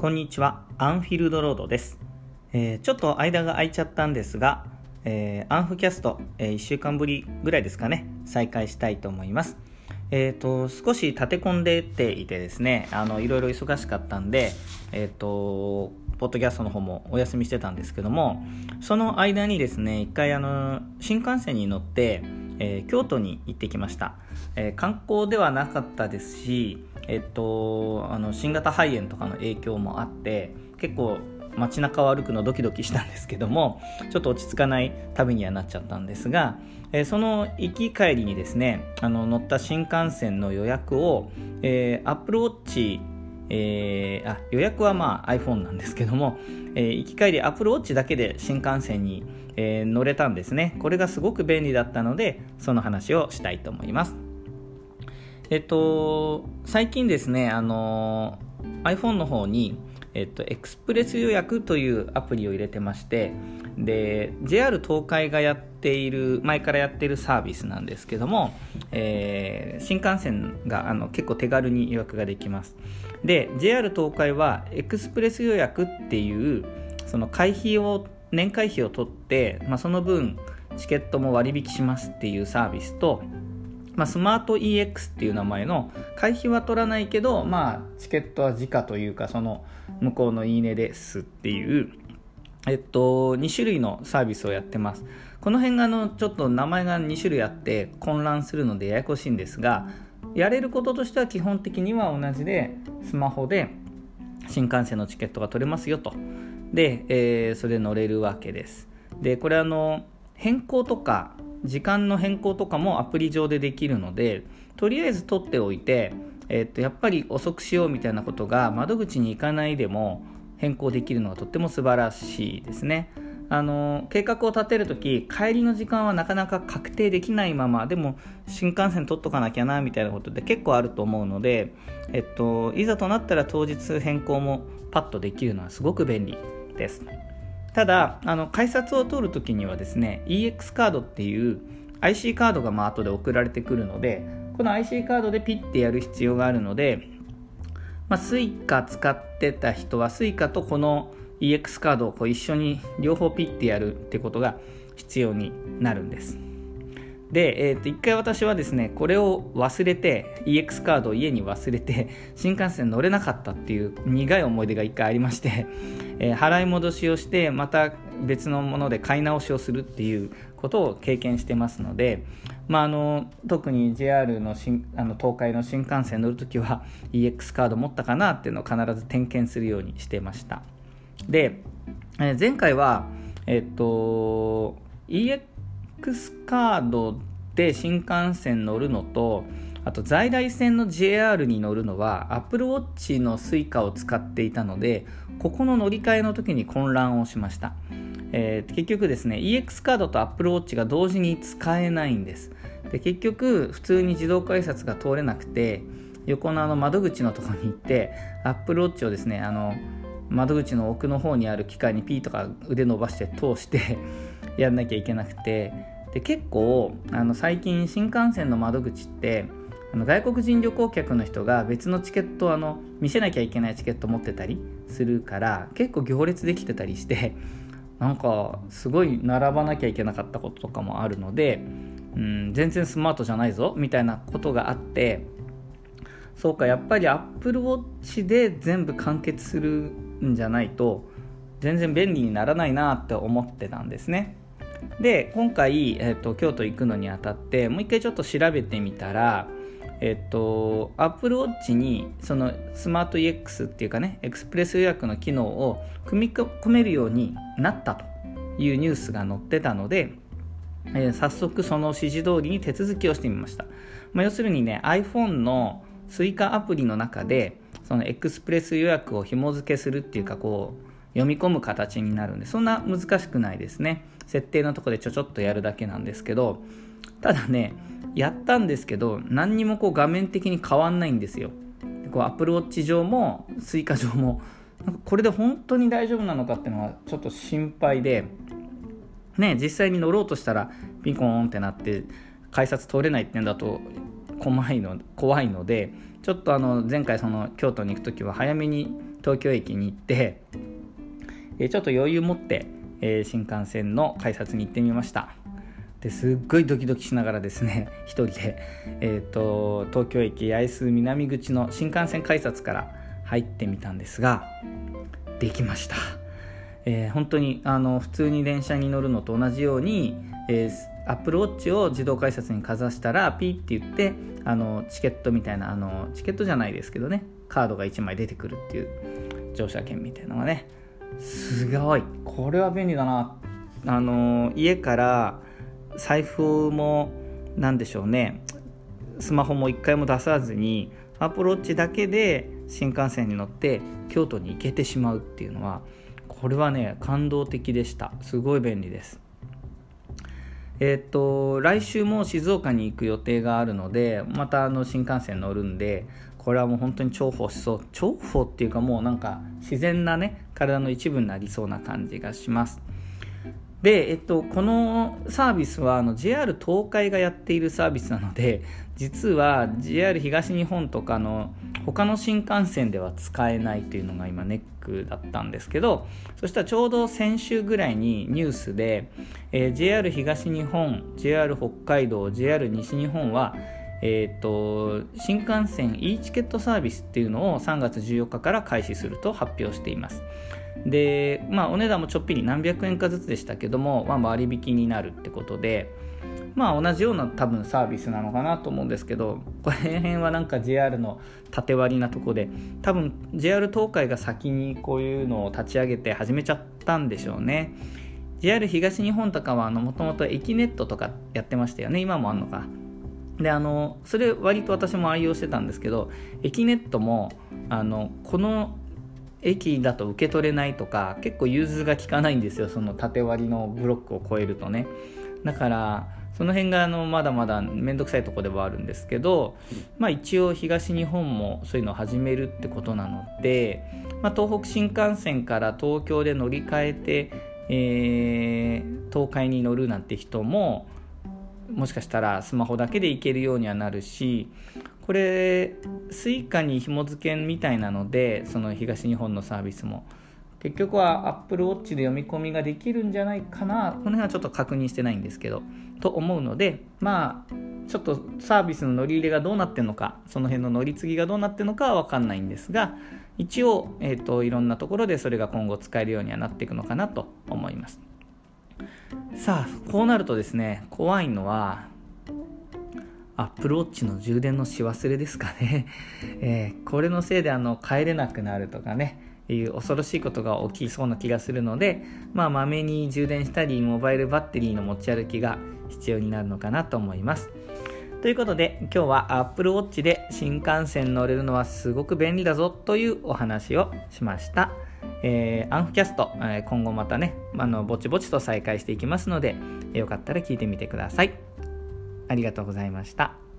こんにちは、アンフィールドロードです。えー、ちょっと間が空いちゃったんですが、えー、アンフキャスト、えー、1週間ぶりぐらいですかね、再開したいと思います。えっ、ー、と、少し立て込んでていてですね、あの、いろいろ忙しかったんで、えっ、と、ポッドキャストの方もお休みしてたんですけども、その間にですね、一回あの、新幹線に乗って、え京都に行ってきました。え観光ではなかったですし、えっと、あの新型肺炎とかの影響もあって結構街中を歩くのドキドキしたんですけどもちょっと落ち着かない旅にはなっちゃったんですが、えー、その行き帰りにですねあの乗った新幹線の予約を、えー、Apple Watch えー、あ予約はまあ iPhone なんですけども、えー、行き帰り Apple Watch だけで新幹線に、えー、乗れたんですね。これがすごく便利だったのでその話をしたいと思います。えっと、最近ですね、あの iPhone の方に、えっと、エクスプレス予約というアプリを入れてまして、で、JR 東海がやっている、前からやっているサービスなんですけども、えー、新幹線があの結構手軽に予約ができます。で、JR 東海はエクスプレス予約っていう、その会費を、年会費を取って、まあ、その分、チケットも割引しますっていうサービスと、まあ、スマート EX っていう名前の会費は取らないけど、まあ、チケットは時価というかその向こうのいいねですっていう、えっと、2種類のサービスをやってます。この辺があのちょっと名前が2種類あって混乱するのでややこしいんですがやれることとしては基本的には同じでスマホで新幹線のチケットが取れますよと。で、えー、それ乗れるわけです。でこれあの変更とか時間の変更とかもアプリ上でできるのでとりあえず取っておいて、えー、っとやっぱり遅くしようみたいなことが窓口に行かないでも変更できるのがとっても素晴らしいですね。あの計画を立てるとき帰りの時間はなかなか確定できないままでも新幹線取っとかなきゃなみたいなことって結構あると思うので、えっと、いざとなったら当日変更もパッとできるのはすごく便利です。ただあの改札を通るときにはですね EX カードっていう IC カードがまあ後で送られてくるのでこの IC カードでピッてやる必要があるので、まあ、Suica 使ってた人は Suica とこの EX カードをこう一緒に両方ピッてやるってことが必要になるんです。で、えー、と1回私はですねこれを忘れて EX カードを家に忘れて新幹線乗れなかったっていう苦い思い出が1回ありまして、えー、払い戻しをしてまた別のもので買い直しをするっていうことを経験してますので、まあ、あの特に JR の新あの東海の新幹線乗るときは EX カード持ったかなっていうのを必ず点検するようにしてました。で、えー、前回はえっ、と EX カードで新幹線乗るのとあと在来線の JR に乗るのは Apple Watch の Suica を使っていたのでここの乗り換えの時に混乱をしました、えー、結局ですね EX カードと Apple Watch が同時に使えないんです。で結局普通に自動改札が通れなくて横のあの窓口のところに行って Apple Watch をですねあの窓口の奥の方にある機械にピーとか腕伸ばして通してやんなきゃいけなくて。で結構あの最近新幹線の窓口ってあの外国人旅行客の人が別のチケットあの見せなきゃいけないチケット持ってたりするから結構行列できてたりしてなんかすごい並ばなきゃいけなかったこととかもあるので、うん、全然スマートじゃないぞみたいなことがあってそうかやっぱり Apple Watch で全部完結するんじゃないと全然便利にならないなって思ってたんですね。で今回、えーと、京都行くのにあたってもう一回ちょっと調べてみたらえっ、と Apple Watch にそのスマート EX っていうかねエクスプレス予約の機能を組み込めるようになったというニュースが載ってたので、えー、早速その指示通りに手続きをしてみました、まあ、要するにね iPhone の Suica アプリの中でそのエクスプレス予約を紐付けするっていうかこう読み込む形になるんでそんな難しくないですね。設定のとこでちょちょっとやるだけなんですけどただねやったんですけど何にもこう画面的に変わんないんですよ。こう Apple Watch 上も Suica 上もなんかこれで本当に大丈夫なのかっていうのはちょっと心配でね実際に乗ろうとしたらピンコーンってなって改札通れないってんだと怖いの怖いのでちょっとあの前回その京都に行く時は早めに東京駅に行って、ちょっと余裕持って、新幹線の改札に行ってみました。ですっごいドキドキしながらですね 一人で、えーと、東京駅八重洲南口の新幹線改札から入ってみたんですができました、えー、本当にあの普通に電車に乗るのと同じように、えー、アップルウォッチを自動改札にかざしたらピーって言ってあのチケットみたいなあのチケットじゃないですけどねカードが1枚出てくるっていう乗車券みたいなのがねすごい。これは便利だな。あの家から財布も何でしょうね。スマホも1回も出さずにアプローチだけで新幹線に乗って京都に行けてしまうっていうのはこれはね感動的でした。すごい便利です。えっ、と来週も静岡に行く予定があるのでまたあの新幹線乗るんでこれはもう本当に重宝しそう。重宝っていうかもうなんか自然なね体の一部になりそうな感じがします。で、えっと、このサービスはあの JR 東海がやっているサービスなので実は JR 東日本とかの他の新幹線では使えないというのが今ネックだったんですけどそしたらちょうど先週ぐらいにニュースで、えー、JR 東日本 JR 北海道 JR 西日本はえーと、新幹線 e チケットサービスっていうのを3月14日から開始すると発表しています。で、まあ、お値段もちょっぴり何百円かずつでしたけども、まあ、割引になるってことでまあ同じような多分サービスなのかなと思うんですけどこの辺はなんか JR の縦割りなとこで多分 JR 東海が先にこういうのを立ち上げて始めちゃったんでしょうね。JR 東日本とかはもともと駅ネットとかやってましたよね。今もあんのか。であのそれ割と私も愛用してたんですけどエキネットもあのこの駅だと受け取れないとか結構融通が利かないんですよその縦割りのブロックを超えるとね。だからその辺があのまだまだ面倒くさいとこではあるんですけど、まあ、一応東日本もそういうのを始めるってことなので、まあ、東北新幹線から東京で乗り換えて、えー、東海に乗るなんて人ももしかしたらスマホだけでいけるようにはなるしこれ Suica に紐付けみたいなのでその東日本のサービスも。結局は Apple Watch で読み込みができるんじゃないかな。この辺はちょっと確認してないんですけど。と思うのでまあちょっとサービスの乗り入れがどうなってるのかその辺の乗り継ぎがどうなってるのかは分かんないんですが一応、えーといろんなところでそれが今後使えるようにはなっていくのかなと思います。さあこうなるとですね怖いのはアップルウォッチの充電のし忘れですかね、えー、これのせいであの帰れなくなるとかねいう恐ろしいことが起きそうな気がするのでまあまめに充電したりモバイルバッテリーの持ち歩きが必要になるのかなと思いますということで今日は Apple Watch で新幹線乗れるのはすごく便利だぞというお話をしました。えー、アンフキャスト、え、今後またね、あの、ぼちぼちと再開していきますので、よかったら聞いてみてください。ありがとうございました。